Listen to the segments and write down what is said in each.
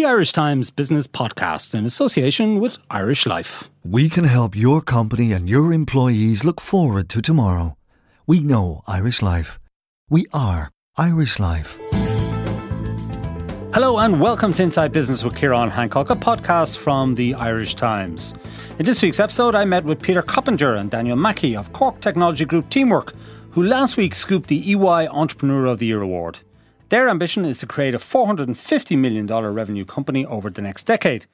the Irish Times Business Podcast in association with Irish Life. We can help your company and your employees look forward to tomorrow. We know Irish Life. We are Irish Life. Hello and welcome to Inside Business with Ciarán Hancock, a podcast from the Irish Times. In this week's episode, I met with Peter Coppinger and Daniel Mackey of Cork Technology Group Teamwork, who last week scooped the EY Entrepreneur of the Year award. Their ambition is to create a $450 million revenue company over the next decade.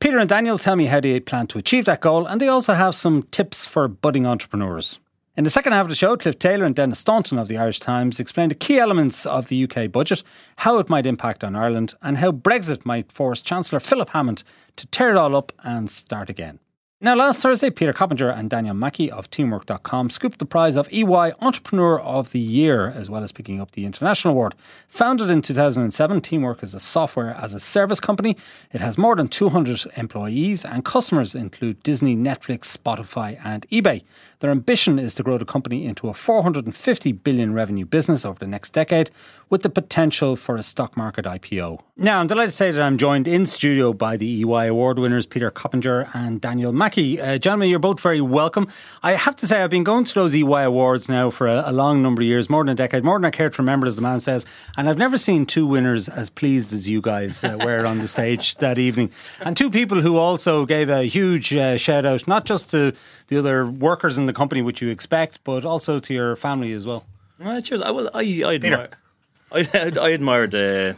Peter and Daniel tell me how they plan to achieve that goal, and they also have some tips for budding entrepreneurs. In the second half of the show, Cliff Taylor and Denis Staunton of the Irish Times explain the key elements of the UK budget, how it might impact on Ireland, and how Brexit might force Chancellor Philip Hammond to tear it all up and start again. Now, last Thursday, Peter Coppinger and Daniel Mackey of Teamwork.com scooped the prize of EY Entrepreneur of the Year, as well as picking up the International Award. Founded in 2007, Teamwork is a software as a service company. It has more than 200 employees, and customers include Disney, Netflix, Spotify, and eBay. Their ambition is to grow the company into a 450 billion revenue business over the next decade, with the potential for a stock market IPO. Now, I'm delighted to say that I'm joined in studio by the EY award winners Peter Coppinger and Daniel Mackey. Uh, gentlemen, you're both very welcome. I have to say, I've been going to those EY awards now for a, a long number of years, more than a decade, more than I care to remember, as the man says, and I've never seen two winners as pleased as you guys uh, were on the stage that evening, and two people who also gave a huge uh, shout out, not just to the other workers in the company, which you expect, but also to your family as well. Uh, cheers. I will. I, I admire. I, I admired. Uh,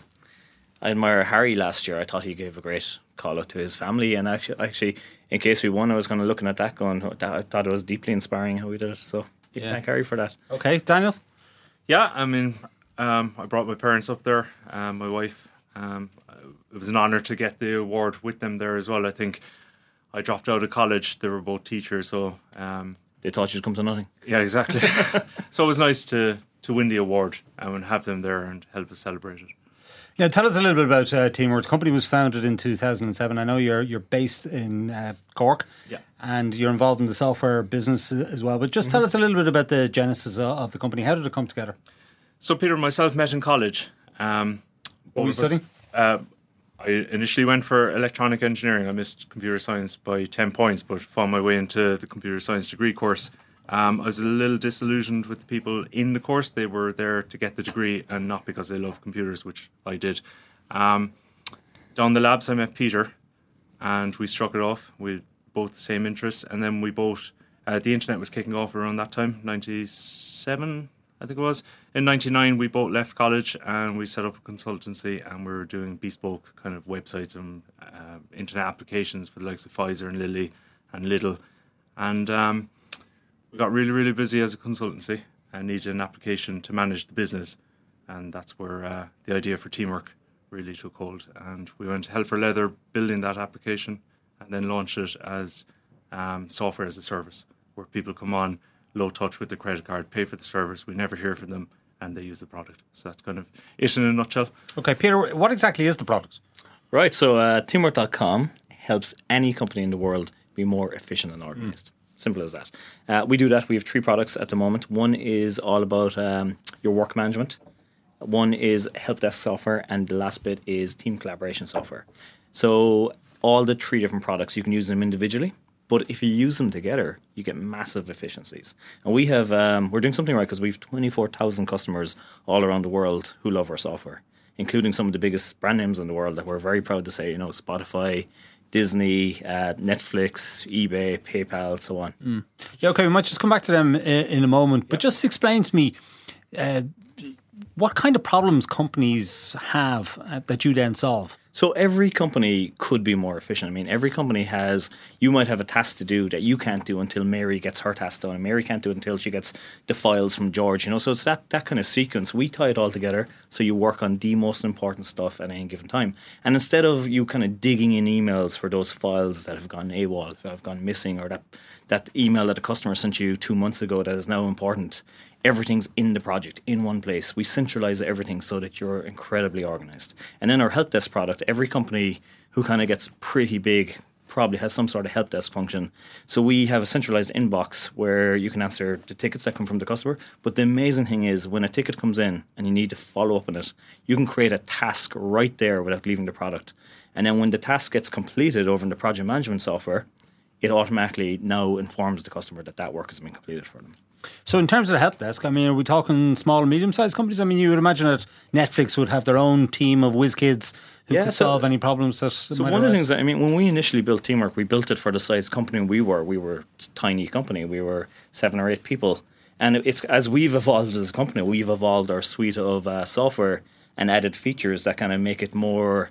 I admire Harry last year. I thought he gave a great call out to his family, and actually, actually, in case we won, I was kind of looking at that, going, I thought it was deeply inspiring how we did it. So, yeah. thank Harry for that. Okay, Daniel. Yeah, I mean, um, I brought my parents up there, um, my wife. Um, it was an honour to get the award with them there as well. I think I dropped out of college. They were both teachers, so um, they thought you'd come to nothing. Yeah, exactly. so it was nice to to win the award and have them there and help us celebrate it. Yeah, tell us a little bit about uh, Teamwork. The company was founded in 2007. I know you're you're based in uh, Cork, yeah, and you're involved in the software business as well. But just mm-hmm. tell us a little bit about the genesis of the company. How did it come together? So Peter and myself met in college. Um, what were you studying? Uh, I initially went for electronic engineering. I missed computer science by 10 points, but found my way into the computer science degree course. Um, I was a little disillusioned with the people in the course. They were there to get the degree and not because they love computers, which I did. Um, down the labs, I met Peter and we struck it off. We both the same interests, and then we both, uh, the internet was kicking off around that time, 97, I think it was. In 99, we both left college and we set up a consultancy and we were doing bespoke kind of websites and uh, internet applications for the likes of Pfizer and Lilly and Lidl. And um, we got really, really busy as a consultancy and needed an application to manage the business. And that's where uh, the idea for teamwork really took hold. And we went hell for leather building that application and then launched it as um, software as a service, where people come on low touch with the credit card, pay for the service. We never hear from them, and they use the product. So that's kind of it in a nutshell. Okay, Peter, what exactly is the product? Right. So uh, teamwork.com helps any company in the world be more efficient and organized. Mm. Simple as that. Uh, we do that. We have three products at the moment. One is all about um, your work management. One is help desk software, and the last bit is team collaboration software. So all the three different products, you can use them individually but if you use them together, you get massive efficiencies. And we have um, we're doing something right because we have twenty four thousand customers all around the world who love our software, including some of the biggest brand names in the world that we're very proud to say. You know, Spotify. Disney, uh, Netflix, eBay, PayPal, so on. Mm. Yeah, okay, we might just come back to them in, a moment, but just explain to me uh, what kind of problems companies have uh, that you then solve. So every company could be more efficient. I mean, every company has you might have a task to do that you can't do until Mary gets her task done, and Mary can't do it until she gets the files from George. You know, so it's that that kind of sequence. We tie it all together so you work on the most important stuff at any given time. And instead of you kind of digging in emails for those files that have gone AWOL, that have gone missing, or that that email that a customer sent you two months ago that is now important, everything's in the project in one place. We centralize everything so that you're incredibly organized. And then our help desk product, every company who kind of gets pretty big probably has some sort of help desk function. So we have a centralized inbox where you can answer the tickets that come from the customer. But the amazing thing is when a ticket comes in and you need to follow up on it, you can create a task right there without leaving the product. And then when the task gets completed over in the project management software, it automatically now informs the customer that that work has been completed for them. So, in terms of the help desk, I mean, are we talking small, and medium sized companies? I mean, you would imagine that Netflix would have their own team of whiz kids who Yeah, could so- solve any problems that. So one of the things that I mean, when we initially built Teamwork, we built it for the size company we were. We were a tiny company. We were seven or eight people, and it's as we've evolved as a company, we've evolved our suite of uh, software and added features that kind of make it more.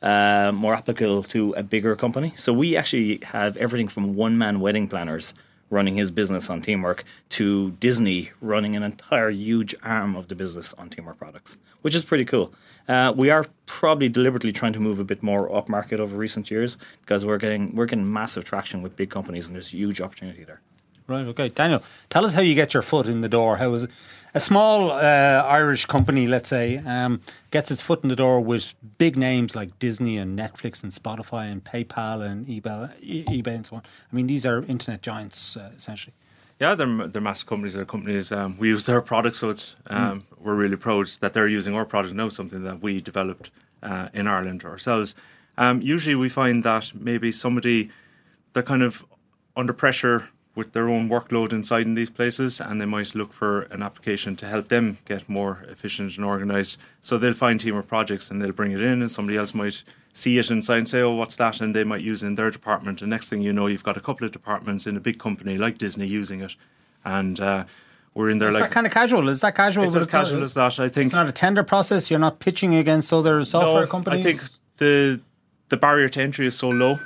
Uh, more applicable to a bigger company. So we actually have everything from one man wedding planners running his business on Teamwork to Disney running an entire huge arm of the business on Teamwork products, which is pretty cool. Uh, we are probably deliberately trying to move a bit more upmarket over recent years because we're getting we're getting massive traction with big companies and there's huge opportunity there. Right, okay. Daniel, tell us how you get your foot in the door. How is it? A small uh, Irish company, let's say, um, gets its foot in the door with big names like Disney and Netflix and Spotify and PayPal and eBay, eBay and so on. I mean, these are internet giants, uh, essentially. Yeah, they're they're massive companies. They're companies. Um, we use their products, so it's um, we're really proud that they're using our product now. Something that we developed uh, in Ireland ourselves. Um, usually, we find that maybe somebody they're kind of under pressure with their own workload inside in these places, and they might look for an application to help them get more efficient and organised. So they'll find Teamwork Projects and they'll bring it in, and somebody else might see it inside and say, "Oh, what's that?" And they might use it in their department. And next thing you know, you've got a couple of departments in a big company like Disney using it, and uh, we're in there Is like that kind of casual? Is that casual? it's as casual as that. I think It's not a tender process. You're not pitching against other software no, companies. I think the the barrier to entry is so low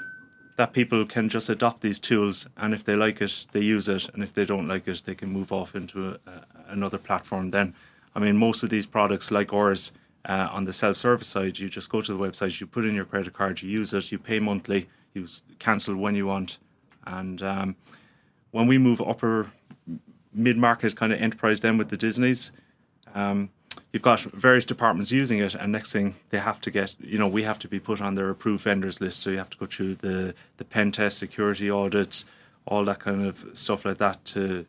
that people can just adopt these tools, and if they like it, they use it, and if they don't like it, they can move off into a, a, another platform. Then, I mean, most of these products, like ours, uh, on the self-service side, you just go to the website, you put in your credit card, you use it, you pay monthly, you cancel when you want, and um, when we move upper mid-market kind of enterprise, then with the Disneys. Um, you've got various departments using it, and next thing they have to get, you know, we have to be put on their approved vendors list. So you have to go through the the pen test, security audits, all that kind of stuff like that to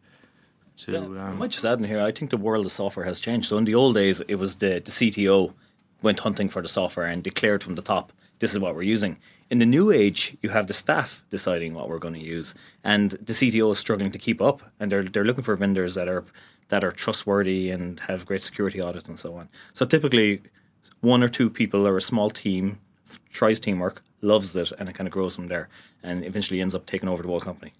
to. I Um, might just add in here, I think the world of software has changed. So in the old days, it was the, the CTO went hunting for the software and declared from the top, this is what we're using. In the new age, you have the staff deciding what we're going to use, and the CTO is struggling to keep up, and they're they're looking for vendors that are that are trustworthy and have great security audits and so on. So typically, one or two people or a small team tries teamwork, loves it, and it kind of grows from there, and eventually ends up taking over the whole company.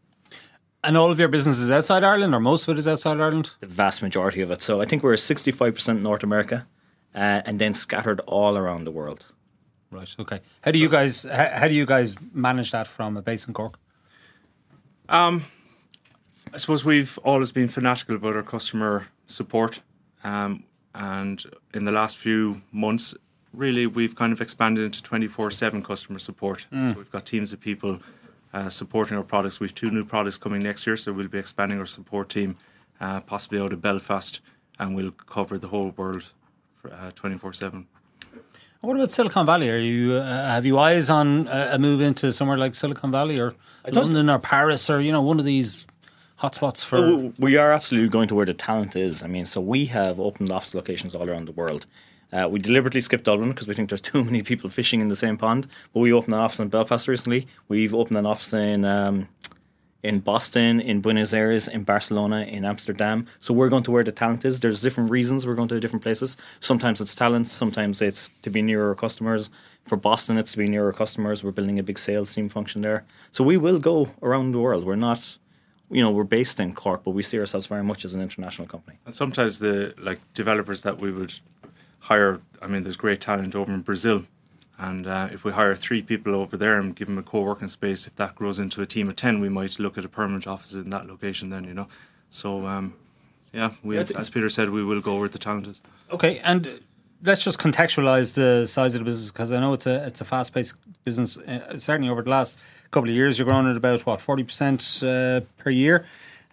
and all of your business is outside Ireland, or most of it is outside Ireland. the vast majority of it. So I think we're 65% North America uh, and then scattered all around the world. Right. Okay. How do you guys? How, how do you guys manage that from a base in Cork? I suppose we've always been fanatical about our customer support, um, and in the last few months, really we've kind of expanded into twenty four seven customer support. So we've got teams of people uh, supporting our products. We've two new products coming next year, so we'll be expanding our support team, uh, possibly out of Belfast, and we'll cover the whole world twenty four seven. What about Silicon Valley? Are you uh, have you eyes on uh, a move into somewhere like Silicon Valley or London or Paris or you know one of these hotspots for? We are absolutely going to where the talent is. I mean, so we have opened office locations all around the world. Uh, we deliberately skipped Dublin because we think there's too many people fishing in the same pond. But we opened an office in Belfast recently. We've opened an office in um, in Boston, in Buenos Aires, in Barcelona, in Amsterdam. So we're going to where the talent is. There's different reasons we're going to different places. Sometimes it's talent, sometimes it's to be nearer our customers. For Boston, it's to be nearer our customers. We're building a big sales team function there. So we will go around the world. We're not, you know, we're based in Cork, but we see ourselves very much as an international company. And sometimes the like developers that we would hire, I mean, there's great talent over in Brazil, and uh, if we hire three people over there and give them a co-working space, if that grows into a team of ten, we might look at a permanent office in that location. Then you know, so um, yeah, we It's- as Peter said, we will go where the talent is. Okay, and let's just contextualize the size of the business because I know it's a it's a fast paced business. Uh, certainly over the last couple of years, you're growing at about what forty percent uh, per year.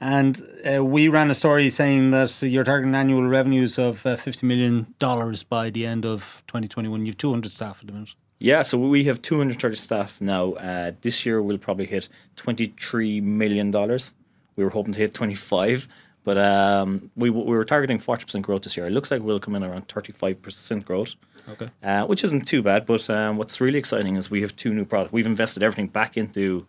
And uh, we ran a story saying that you're targeting annual revenues of uh, fifty million dollars by the end of 2021. You've 200 staff at the minute. Yeah, so we have 230 staff now. Uh, this year we'll probably hit 23 million dollars. We were hoping to hit 25, but um, we we were targeting 40% growth this year. It looks like we'll come in around 35% growth. Okay. Uh, which isn't too bad, but um, what's really exciting is we have two new products. We've invested everything back into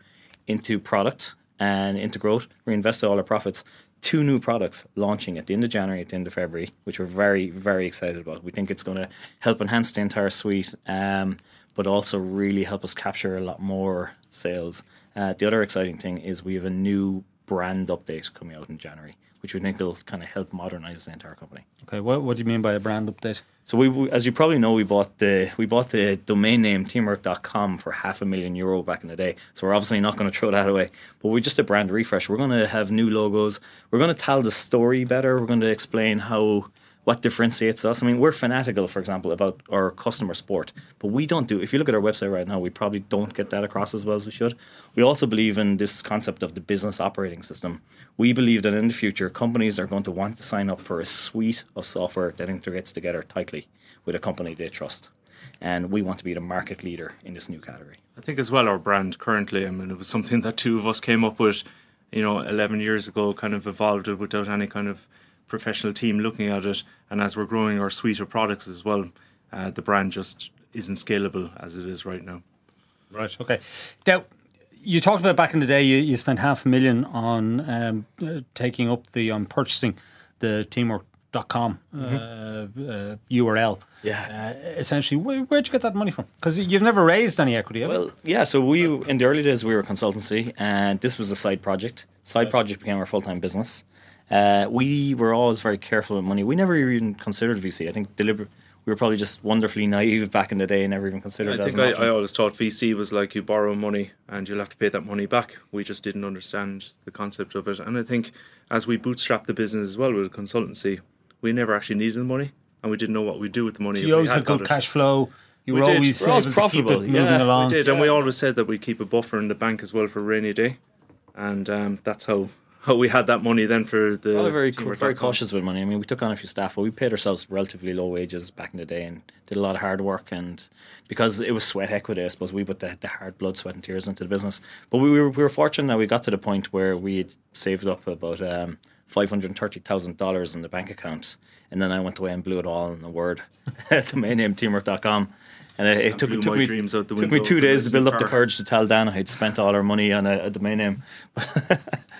into product and into growth. We invested all our profits. Two new products launching at the end of January, at the end of February, which we're very, very excited about. We think it's going to help enhance the entire suite, um, but also really help us capture a lot more sales. Uh, the other exciting thing is we have a new brand update coming out in January, which we think will kind of help modernize the entire company. Okay. What, what do you mean by a brand update? So we, we, as you probably know, we bought the we bought the domain name teamwork.com for half a million euro back in the day. So we're obviously not going to throw that away. But we're just a brand refresh. We're going to have new logos. We're going to tell the story better. We're going to explain how what differentiates us. I mean, we're fanatical, for example, about our customer support, but we don't do. If you look at our website right now, we probably don't get that across as well as we should. We also believe in this concept of the business operating system. We believe that in the future, companies are going to want to sign up for a suite of software that integrates together tightly with a company they trust. And we want to be the market leader in this new category. I think as well our brand currently. I mean, it was something that two of us came up with, you know, 11 years ago. Kind of evolved it without any kind of professional team looking at it. And as we're growing our suite of products as well, uh, the brand just isn't scalable as it is right now. Right. Okay. Now, you talked about back in the day. You, you spent half a million on um, uh, taking up the on purchasing the teamwork.com mm-hmm. uh, uh, URL. Yeah. Uh, essentially, where, where'd you get that money from? Because you've never raised any equity. well, you? yeah. So we in the early days we were a consultancy, and this was a side project. Side right. project became our full time business. Uh, we were always very careful with money. We never even considered VC. I think deliberate we were probably just wonderfully naive back in the day and never even considered I think I, I, always thought VC was like you borrow money and you'll have to pay that money back. We just didn't understand the concept of it. And I think as we bootstrapped the business as well with a consultancy, we never actually needed the money and we didn't know what we'd do with the money. So you always had, good cash flow. You we were did. always, we're always profitable. moving yeah, along. We did, and we always said that we'd keep a buffer in the bank as well for a rainy day. And um, that's how how we had that money then for the. Probably very very cautious with money. I mean, we took on a few staff, but we paid ourselves relatively low wages back in the day and did a lot of hard work. And because it was sweat equity, I suppose we put the, the hard blood, sweat, and tears into the business. But we were we were fortunate that we got to the point where we had saved up about um, five hundred thirty thousand dollars in the bank account, and then I went away and blew it all in the word the domain name teamwork.com. And it, it took, it took, me, took me two days to build up the courage to tell Dan I had spent all our money on a, a domain name.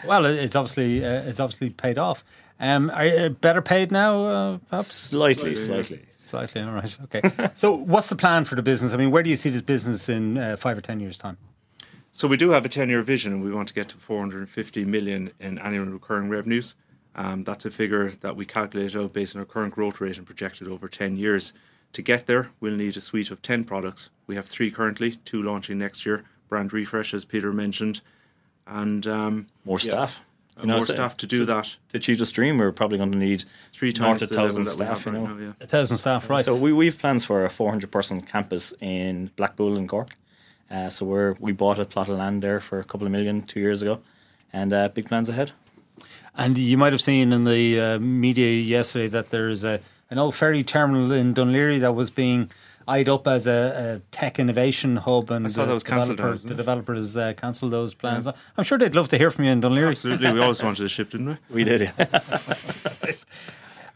Well, it's obviously uh, it's obviously paid off. Um, are you better paid now? Uh, perhaps slightly, slightly, slightly. All right, okay. so, what's the plan for the business? I mean, where do you see this business in uh, five or ten years' time? So, we do have a ten-year vision, and we want to get to 450 million in annual recurring revenues. Um, that's a figure that we calculate out based on our current growth rate and projected over 10 years. To get there, we'll need a suite of 10 products. We have three currently, two launching next year, brand refresh, as Peter mentioned, and um, more staff. You know, more staff to do to, that. To achieve the stream, we're probably going to need three times a thousand staff. You know, right now, yeah. a thousand staff, right? So we we've plans for a 400 person campus in Blackpool and Cork. Uh, so we're we bought a plot of land there for a couple of million two years ago, and uh, big plans ahead. And you might have seen in the uh, media yesterday that there's a an old ferry terminal in Dún Laoghaire that was being eyed up as a, a tech innovation hub, and I saw the, was developer, the developers uh, cancelled those plans. Yeah. I'm sure they'd love to hear from you in Dún Laoghaire. Absolutely, we always wanted a ship, didn't we? We did, yeah.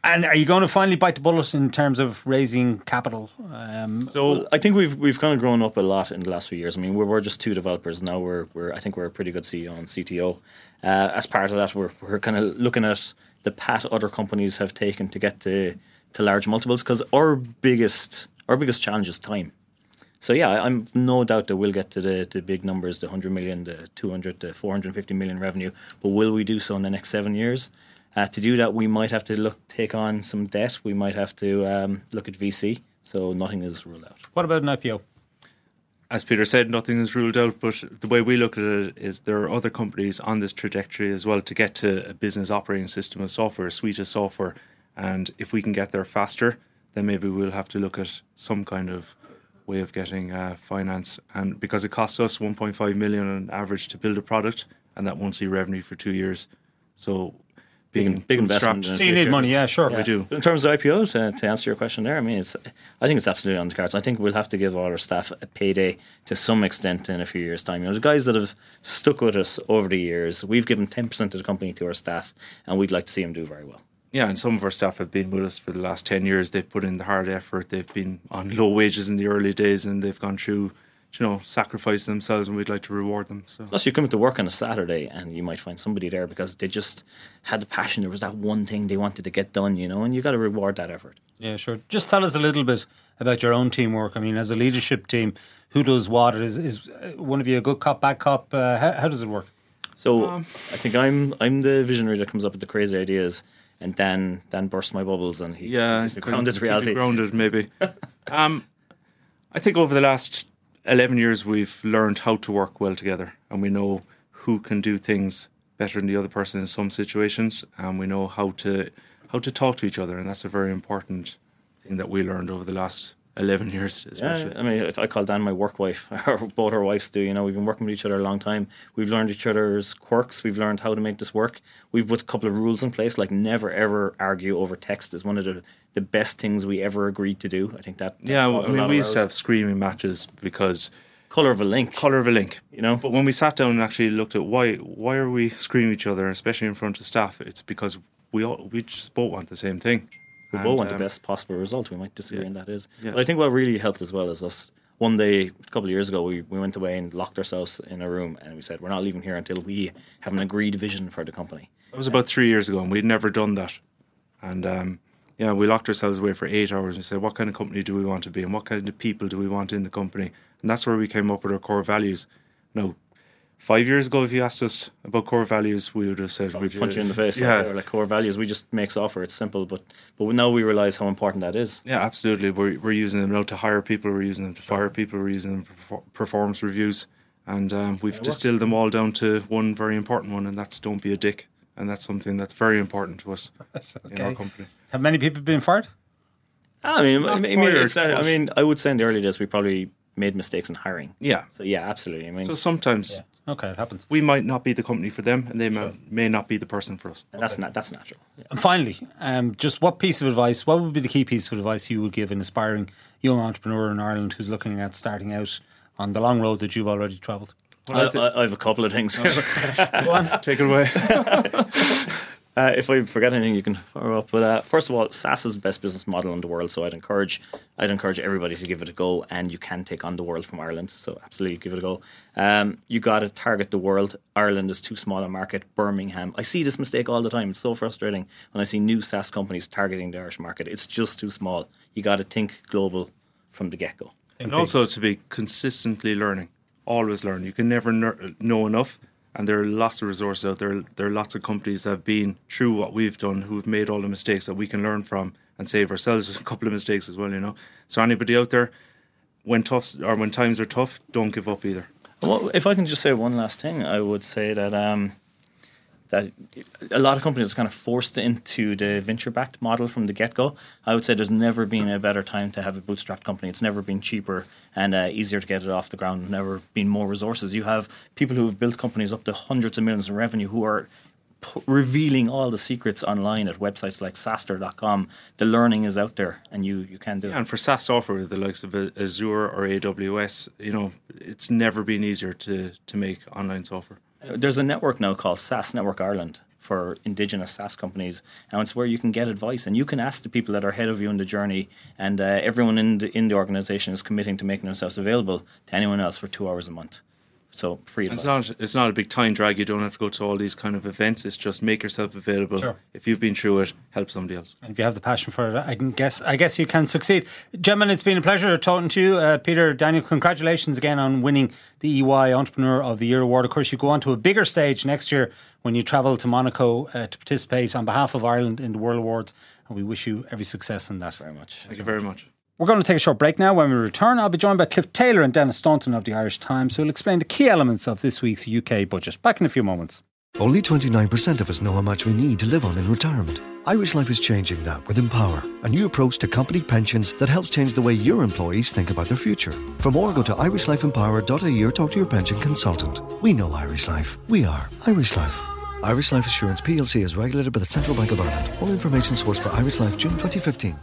And are you going to finally bite the bullet in terms of raising capital? Um, so well, I think we've we've kind of grown up a lot in the last few years. I mean, we're, we're just two developers now. We're we're I think we're a pretty good CEO and CTO. Uh, as part of that, we're we're kind of looking at the path other companies have taken to get to to large multiples because our biggest our biggest challenge is time. So yeah, I'm no doubt that we'll get to the, the big numbers, the 100 million, the 200, the 450 million revenue. But will we do so in the next seven years? Uh, to do that, we might have to look take on some debt. We might have to um, look at VC. So nothing is ruled out. What about an IPO? As Peter said, nothing is ruled out. But the way we look at it is there are other companies on this trajectory as well to get to a business operating system of software, a suite of software and if we can get there faster, then maybe we'll have to look at some kind of way of getting uh, finance. And because it costs us 1.5 million on average to build a product, and that won't see revenue for two years. So being big investment in So you need money, yeah, sure. Yeah. do. In terms of IPO, to, to answer your question there, I mean, it's I think it's absolutely on the cards. I think we'll have to give all our staff a payday to some extent in a few years' time. You know, the guys that have stuck with us over the years, we've given ten percent of the company to our staff, and we'd like to see them do very well. Yeah, and some of our staff have been with us for the last 10 years. They've put in the hard effort. They've been on low wages in the early days and they've gone through, you know, sacrificing themselves and we'd like to reward them. So Plus, you come to work on a Saturday and you might find somebody there because they just had the passion. There was that one thing they wanted to get done, you know, and you got to reward that effort. Yeah, sure. Just tell us a little bit about your own teamwork. I mean, as a leadership team, who does what? Is, is uh, one of you a good cop, bad cop? Uh, how, how does it work? So I think I'm I'm the visionary that comes up with the crazy ideas, and Dan Dan bursts my bubbles and he yeah, keeps me kind grounded of to keep it reality. grounded maybe. um, I think over the last 11 years we've learned how to work well together and we know who can do things better than the other person in some situations and we know how to how to talk to each other and that's a very important thing that we learned over the last 11 years especially. Yeah, I mean, I call Dan my work wife, or both our wives do. You know, we've been working with each other a long time. We've learned each other's quirks. We've learned how to make this work. We've put a couple of rules in place, like never ever argue over text. Is one of the, the best things we ever agreed to do. I think that. Yeah, I mean, we used to have screaming matches because color of a link. color of a link. You know, But when we sat down and actually looked at why why are we screaming each other, especially in front of staff, it's because we all we just both want the same thing. We both want the um, best possible result. We might disagree, yeah. and that is. Yeah. But I think what really helped as well is us. One day, a couple of years ago, we, we went away and locked ourselves in a room, and we said we're not leaving here until we have an agreed vision for the company. That was about three years ago, and we'd never done that. And um, yeah, we locked ourselves away for eight hours and said, what kind of company do we want to be, and what kind of people do we want in the company? And that's where we came up with our core values. Now, five years ago, if you asked us about core values, we would have said, we'd punch you in the face. Yeah, like, like core values. We just make software. It's simple, but but now we realize how important that is. Yeah, absolutely. We're we're using them now to hire people. We're using them to fire people. We're using them for perfor- performance reviews, and um, we've distilled them all down to one very important one, and that's don't be a dick. And that's something that's very important to us in our company. Have many people been fired? I mean, I mean, fired, not- I mean, I would say in the early days we probably made mistakes in hiring. Yeah. So yeah, absolutely. I mean, So sometimes Okay, it happens. we might not be the company for them, and they may, may not be the person for us. and that's not that's natural. Yeah. And finally, um, just what piece of advice, what would be the key piece of advice you would give an aspiring young entrepreneur in Ireland who's looking at starting out on the long road that you've already travelled? I, I, I have a couple of things. Take it away. Uh, if I forget anything, you can follow up. But uh, first of all, SaaS is the best business model in the world, so I'd encourage I'd encourage everybody to give it a go. And you can take on the world from Ireland, so absolutely give it a go. Um, you got to target the world. Ireland is too small a market. Birmingham. I see this mistake all the time. It's so frustrating when I see new SaaS companies targeting the Irish market. It's just too small. You got to think global from the get go. and also to be consistently learning, always learn. You can never ner- know enough, and there are lots of resources out there. There are lots of companies that have been through what we've done, who have made all the mistakes that we can learn from and save ourselves a couple of mistakes as well. You know, so anybody out there, when tough or when times are tough, don't give up either. Well, if I can just say one last thing, I would say that um, that a lot of companies are kind of forced into the venture-backed model from the get-go. I would say there's never been a better time to have a bootstrapped company. It's never been cheaper and uh, easier to get it off the ground. Never been more resources. You have people who have built companies up to hundreds of millions in revenue who are p- revealing all the secrets online at websites like SaaStr.com. The learning is out there, and you you can do it. And for SaaS software, the likes of Azure or AWS, you know, it's never been easier to to make online software. There's a network now called SaaS Network Ireland for indigenous SaaS companies, and it's where you can get advice and you can ask the people that are ahead of you in the journey. And uh, everyone in the in the organization is committing to making themselves available to anyone else for two hours a month. So free advice. It's not it's not a big time drag. You don't have to go to all these kind of events. It's just make yourself available. Sure. If you've been through it, help somebody else. And if you have the passion for it, I can guess. I guess you can succeed. Gentlemen, it's been a pleasure talking to you. Uh, Peter, Daniel, congratulations again on winning the EY Entrepreneur of the Year award. Of course, you go on to a bigger stage next year when you travel to Monaco uh, to participate on behalf of Ireland in the World Awards. And we wish you every success in that. very much. Thank you very much. We're going to take a short break now. When we return, I'll be joined by Cliff Taylor and Denis Staunton of the Irish Times, who will explain the key elements of this week's UK budget. Back in a few moments. Only 29% of us know how much we need to live on in retirement. Irish Life is changing that with Empower, a new approach to company pensions that helps change the way your employees think about their future. For more, go to irishlifeempower.ie or talk to your pension consultant. We know Irish Life. We are Irish Life. Irish Life Assurance plc is regulated by the Central Bank of Ireland. All information sourced for Irish Life June 2015.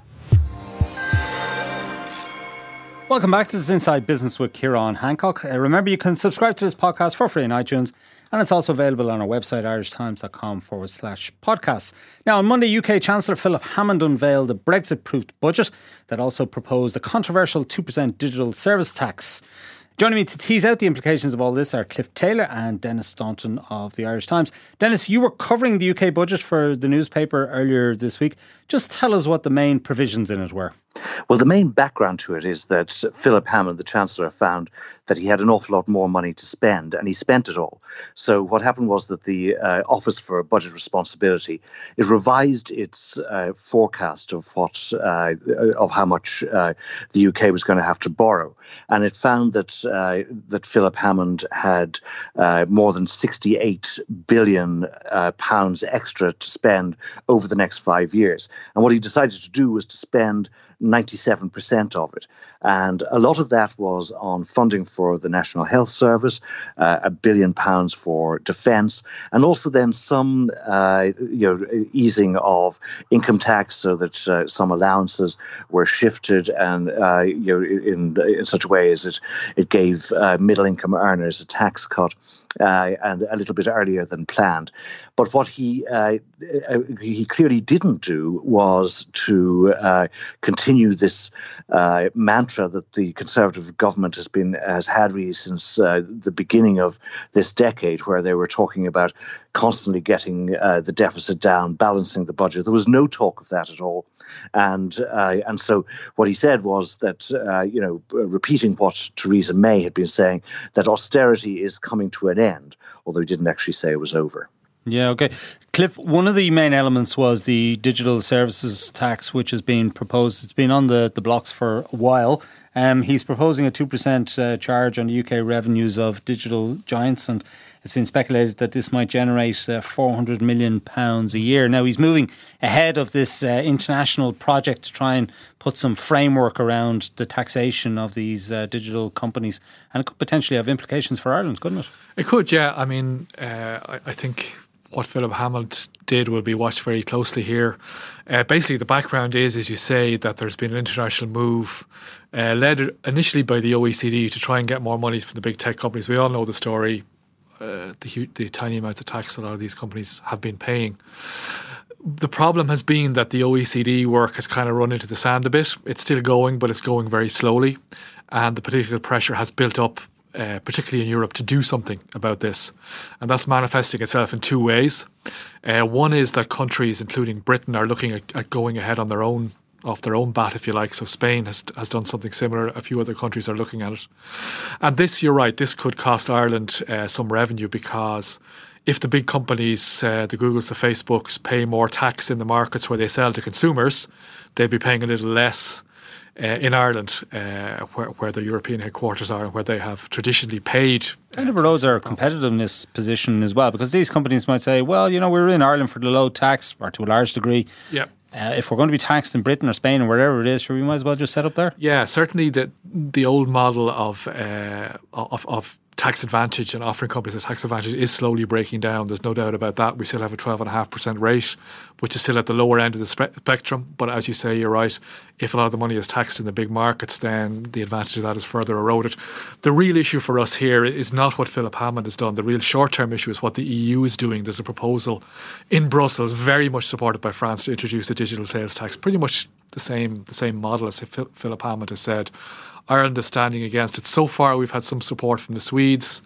Welcome back to this Inside Business with Ciarán Hancock. Uh, remember, you can subscribe to this podcast for free on iTunes, and it's also available on our website, irishtimes.com forward slash podcasts. Now, on Monday, UK Chancellor Philip Hammond unveiled a Brexit proofed budget that also proposed a controversial 2% digital service tax. Joining me to tease out the implications of all this are Cliff Taylor and Denis Staunton of the Irish Times. Denis, you were covering the UK budget for the newspaper earlier this week. Just tell us what the main provisions in it were. Well, the main background to it is that Philip Hammond, the Chancellor, found that he had an awful lot more money to spend, and he spent it all. So what happened was that the uh, Office for Budget Responsibility it revised its uh, forecast of what uh, of how much uh, the UK was going to have to borrow, and it found that uh, that Philip Hammond had uh, more than 68 billion pounds extra to spend over the next five years. And what he decided to do was to spend 97% of it. And a lot of that was on funding for the National Health Service, uh, a billion pounds for defence, and also then some uh, you know, easing of income tax so that uh, some allowances were shifted and uh, you know, in, in such a way as it, it gave uh, middle income earners a tax cut uh, and a little bit earlier than planned. But what he uh, uh he clearly didn't do was to uh, continue this uh, mantra that the Conservative government has been has had really since uh, the beginning of this decade, where they were talking about constantly getting the deficit down, balancing the budget. There was no talk of that at all, and and so what he said was that you know repeating what Theresa May had been saying that austerity is coming to an end, although he didn't actually say it was over. Yeah, okay. Cliff, one of the main elements was the digital services tax, which has been proposed. It's been on the, the blocks for a while. Um, he's proposing a 2% uh, charge on the UK revenues of digital giants, and it's been speculated that this might generate uh, 400 million pounds a year. Now, he's moving ahead of this uh, international project to try and put some framework around the taxation of these uh, digital companies, and it could potentially have implications for Ireland, couldn't it? It could, yeah. I mean, uh, I, I think what Philip Hammond did will be watched very closely here. Uh, basically, the background is, as you say, that there's been an international move uh, led initially by the OECD to try and get more money from the big tech companies. We all know the story, uh, the, the tiny amounts of tax a lot of these companies have been paying. The problem has been that the OECD work has kind of run into the sand a bit. It's still going, but it's going very slowly. And the political pressure has built up uh, particularly in Europe, to do something about this. And that's manifesting itself in two ways. Uh, one is that countries, including Britain, are looking at, at, going ahead on their own, off their own bat, if you like. So Spain has, has done something similar. A few other countries are looking at it. And this, you're right, this could cost Ireland uh, some revenue because if the big companies, uh, the Googles, the Facebooks, pay more tax in the markets where they sell to consumers, they'd be paying a little less uh, in Ireland, uh, where, where the European headquarters are and where they have traditionally paid. Kind of erodes our competitiveness position as well, because these companies might say, well, you know, we're in Ireland for the low tax, or to a large degree. Yeah. Uh, if we're going to be taxed in Britain or Spain or wherever it is, sure, we might as well just set up there. Yeah, certainly the the old model of uh, of, of tax advantage and offering companies a tax advantage is slowly breaking down. There's no doubt about that. We still have a 12.5% rate, which is still at the lower end of the spe- spectrum. But as you say, you're right. If a lot of the money is taxed in the big markets, then the advantage of that is further eroded. The real issue for us here is not what Philip Hammond has done. The real short term issue is what the EU is doing. There's a proposal in Brussels, very much supported by France, to introduce a digital sales tax, pretty much the same, the same model as Philip Hammond has said Ireland is standing against it. So far, we've had some support from the Swedes.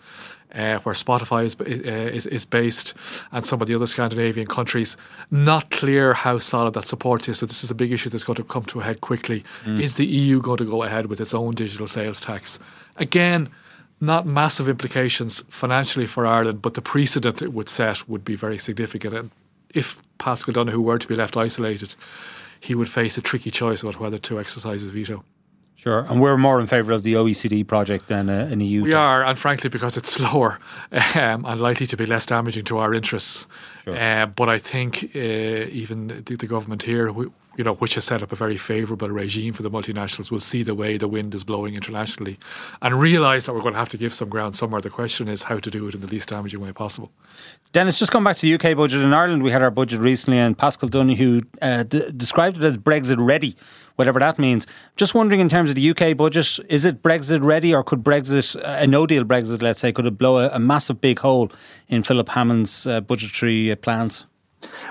Uh, where Spotify is, uh, is, is based, and some of the other Scandinavian countries. Not clear how solid that support is. So this is a big issue that's going to come to a head quickly. Mm. Is the EU going to go ahead with its own digital sales tax? Again, not massive implications financially for Ireland, but the precedent it would set would be very significant. And if Paschal Donohoe were to be left isolated, he would face a tricky choice about whether to exercise his veto. Sure, and we're more in favour of the OECD project than uh, an EU. We tax. are, and frankly, because it's slower um, and likely to be less damaging to our interests. Sure. Uh, but I think uh, even the, the, government here, we, you know, which has set up a very favourable regime for the multinationals, will see the way the wind is blowing internationally and realise that we're going to have to give some ground somewhere. The question is how to do it in the least damaging way possible. Denis, just come back to the UK budget. In Ireland, we had our budget recently, and Paschal Donohoe uh, d- described it as Brexit ready, whatever that means. Just wondering, in terms of the UK budget, is it Brexit ready, or could Brexit, a no deal Brexit, let's say, could it blow a, a massive big hole in Philip Hammond's uh, budgetary uh, plans?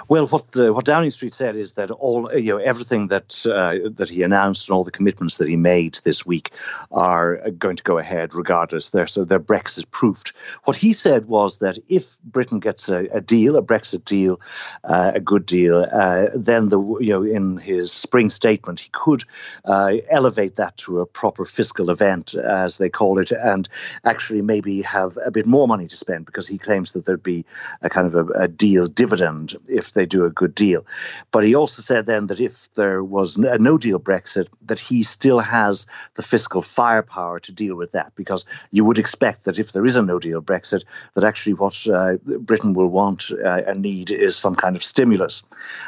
Well, what what Downing Street said is that all you know everything that uh, that he announced and all the commitments that he made this week are going to go ahead regardless. They're so they're Brexit proofed. What he said was that if Britain gets a, a deal, a Brexit deal, uh, a good deal, uh, then the you know in his spring statement he could uh, elevate that to a proper fiscal event as they call it, and actually maybe have a bit more money to spend because he claims that there'd be a kind of a, a deal dividend if they do a good deal. But he also said then that if there was a no deal Brexit, that he still has the fiscal firepower to deal with that, because you would expect that if there is a no deal Brexit, that actually what uh, Britain will want uh, and need is some kind of stimulus.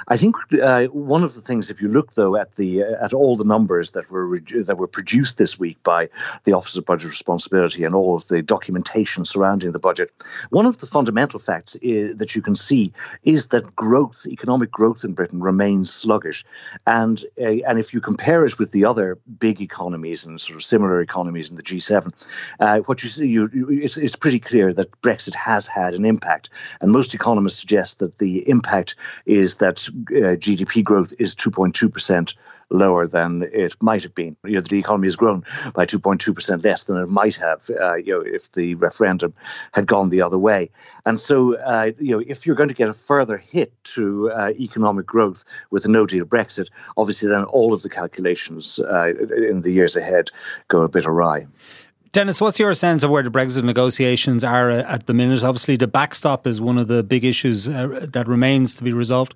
I think uh, one of the things, if you look though at the uh, at all the numbers that were re- that were produced this week by the Office of Budget Responsibility and all of the documentation surrounding the budget, one of the fundamental facts is, that you can see is that growth growth, economic growth in Britain remains sluggish, and uh, and if you compare it with the other big economies and sort of similar economies in the G7, uh, what you see, you, you, it's, it's pretty clear that Brexit has had an impact, and most economists suggest that the impact is that uh, GDP growth is 2.2 percent lower than it might have been. You know, the economy has grown by 2.2% less than it might have, uh, you know, if the referendum had gone the other way. And so, uh, you know, if you're going to get a further hit to uh, economic growth with a no-deal Brexit, obviously then all of the calculations uh, in the years ahead go a bit awry. Denis, what's your sense of where the Brexit negotiations are at the minute? Obviously, the backstop is one of the big issues uh, that remains to be resolved.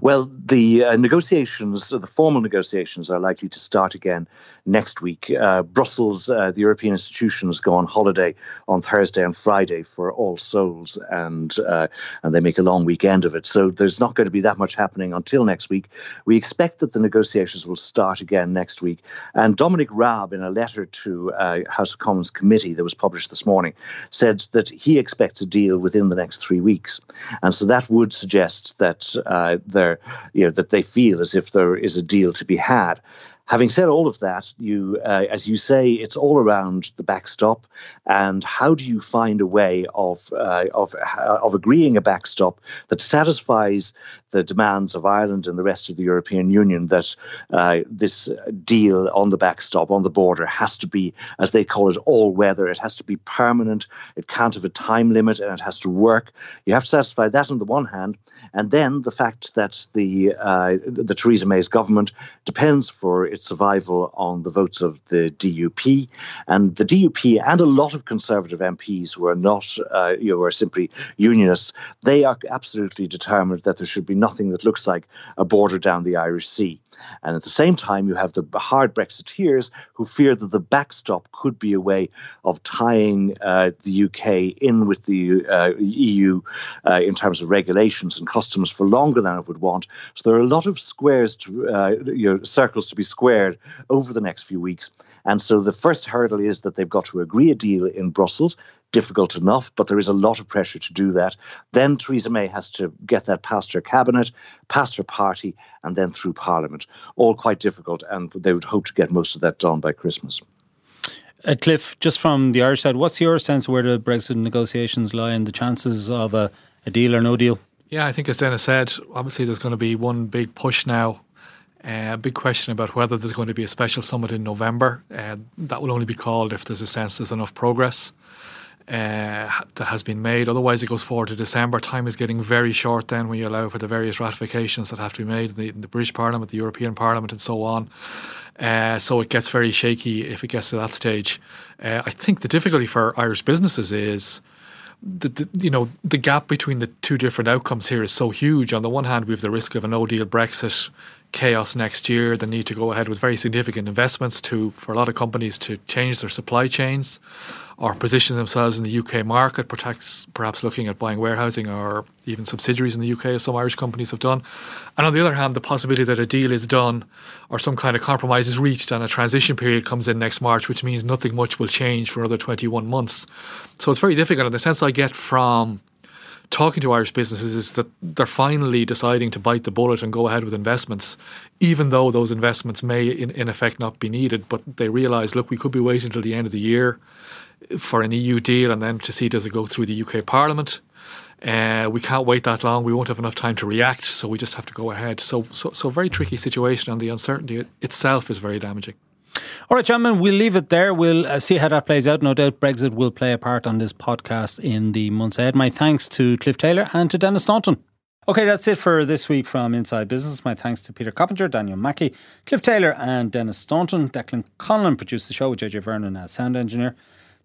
Well, the uh, negotiations, the formal negotiations, are likely to start again next week. Uh, Brussels, uh, the European institutions, go on holiday on Thursday and Friday for All Souls, and uh, and they make a long weekend of it. So there's not going to be that much happening until next week. We expect that the negotiations will start again next week. And Dominic Raab, in a letter to uh, House of Commons committee that was published this morning, said that he expects a deal within the next three weeks, and so that would suggest that uh, there, you know, that they feel as if there is a deal to be had. Having said all of that, you, uh, as you say, it's all around the backstop, and how do you find a way of uh, of of agreeing a backstop that satisfies the demands of Ireland and the rest of the European Union that uh, this deal on the backstop, on the border, has to be, as they call it, all weather. It has to be permanent. It can't have a time limit and it has to work. You have to satisfy that on the one hand. And then the fact that the, uh, the Theresa May's government depends for its survival on the votes of the DUP. And the DUP and a lot of Conservative MPs who are not, uh, you know, are simply unionists, they are absolutely determined that there should be nothing that looks like a border down the Irish Sea. And at the same time, you have the hard Brexiteers who fear that the backstop could be a way of tying uh, the UK in with the uh, EU uh, in terms of regulations and customs for longer than it would want. So there are a lot of squares, to, uh, you know, circles to be squared over the next few weeks. And so the first hurdle is that they've got to agree a deal in Brussels. Difficult enough, but there is a lot of pressure to do that. Then Theresa May has to get that past her cabinet, past her party, and then through Parliament. All quite difficult, and they would hope to get most of that done by Christmas. Uh, Cliff, just from the Irish side, what's your sense of where the Brexit negotiations lie and the chances of a, a deal or no deal? Yeah, I think as Denis said, obviously there's going to be one big push now uh, a big question about whether there's going to be a special summit in November. Uh, that will only be called if there's a sense there's enough progress uh, that has been made. Otherwise, it goes forward to December. Time is getting very short then when you allow for the various ratifications that have to be made in the, in the British Parliament, the European Parliament, and so on. Uh, so it gets very shaky if it gets to that stage. Uh, I think the difficulty for Irish businesses is. The, the, you know the gap between the two different outcomes here is so huge. On the one hand, we have the risk of a no deal Brexit chaos next year, the need to go ahead with very significant investments to for a lot of companies to change their supply chains or position themselves in the UK market, perhaps, perhaps looking at buying warehousing or even subsidiaries in the UK, as some Irish companies have done. And on the other hand, the possibility that a deal is done or some kind of compromise is reached and a transition period comes in next March, which means nothing much will change for another 21 months. So it's very difficult. And the sense I get from talking to Irish businesses is that they're finally deciding to bite the bullet and go ahead with investments, even though those investments may, in, in effect, not be needed. But they realise, look, we could be waiting until the end of the year for an EU deal and then to see does it go through the UK Parliament. Uh, we can't wait that long. We won't have enough time to react, so we just have to go ahead. So, so, so very tricky situation, and the uncertainty itself is very damaging. All right, gentlemen, we'll leave it there. We'll uh, see how that plays out. No doubt Brexit will play a part on this podcast in the months ahead. My thanks to Cliff Taylor and to Denis Staunton. Okay, that's it for this week from Inside Business. My thanks to Peter Coppinger, Daniel Mackey, Cliff Taylor, and Denis Staunton. Declan Conlon produced the show with JJ Vernon as sound engineer.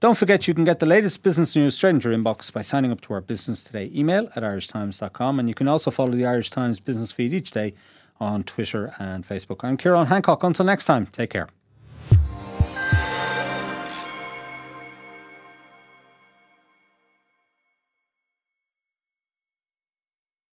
Don't forget you can get the latest business news straight into your inbox by signing up to our Business Today email at irishtimes.com. And you can also follow the Irish Times business feed each day on Twitter and Facebook. I'm Ciarán Hancock. Until next time, take care.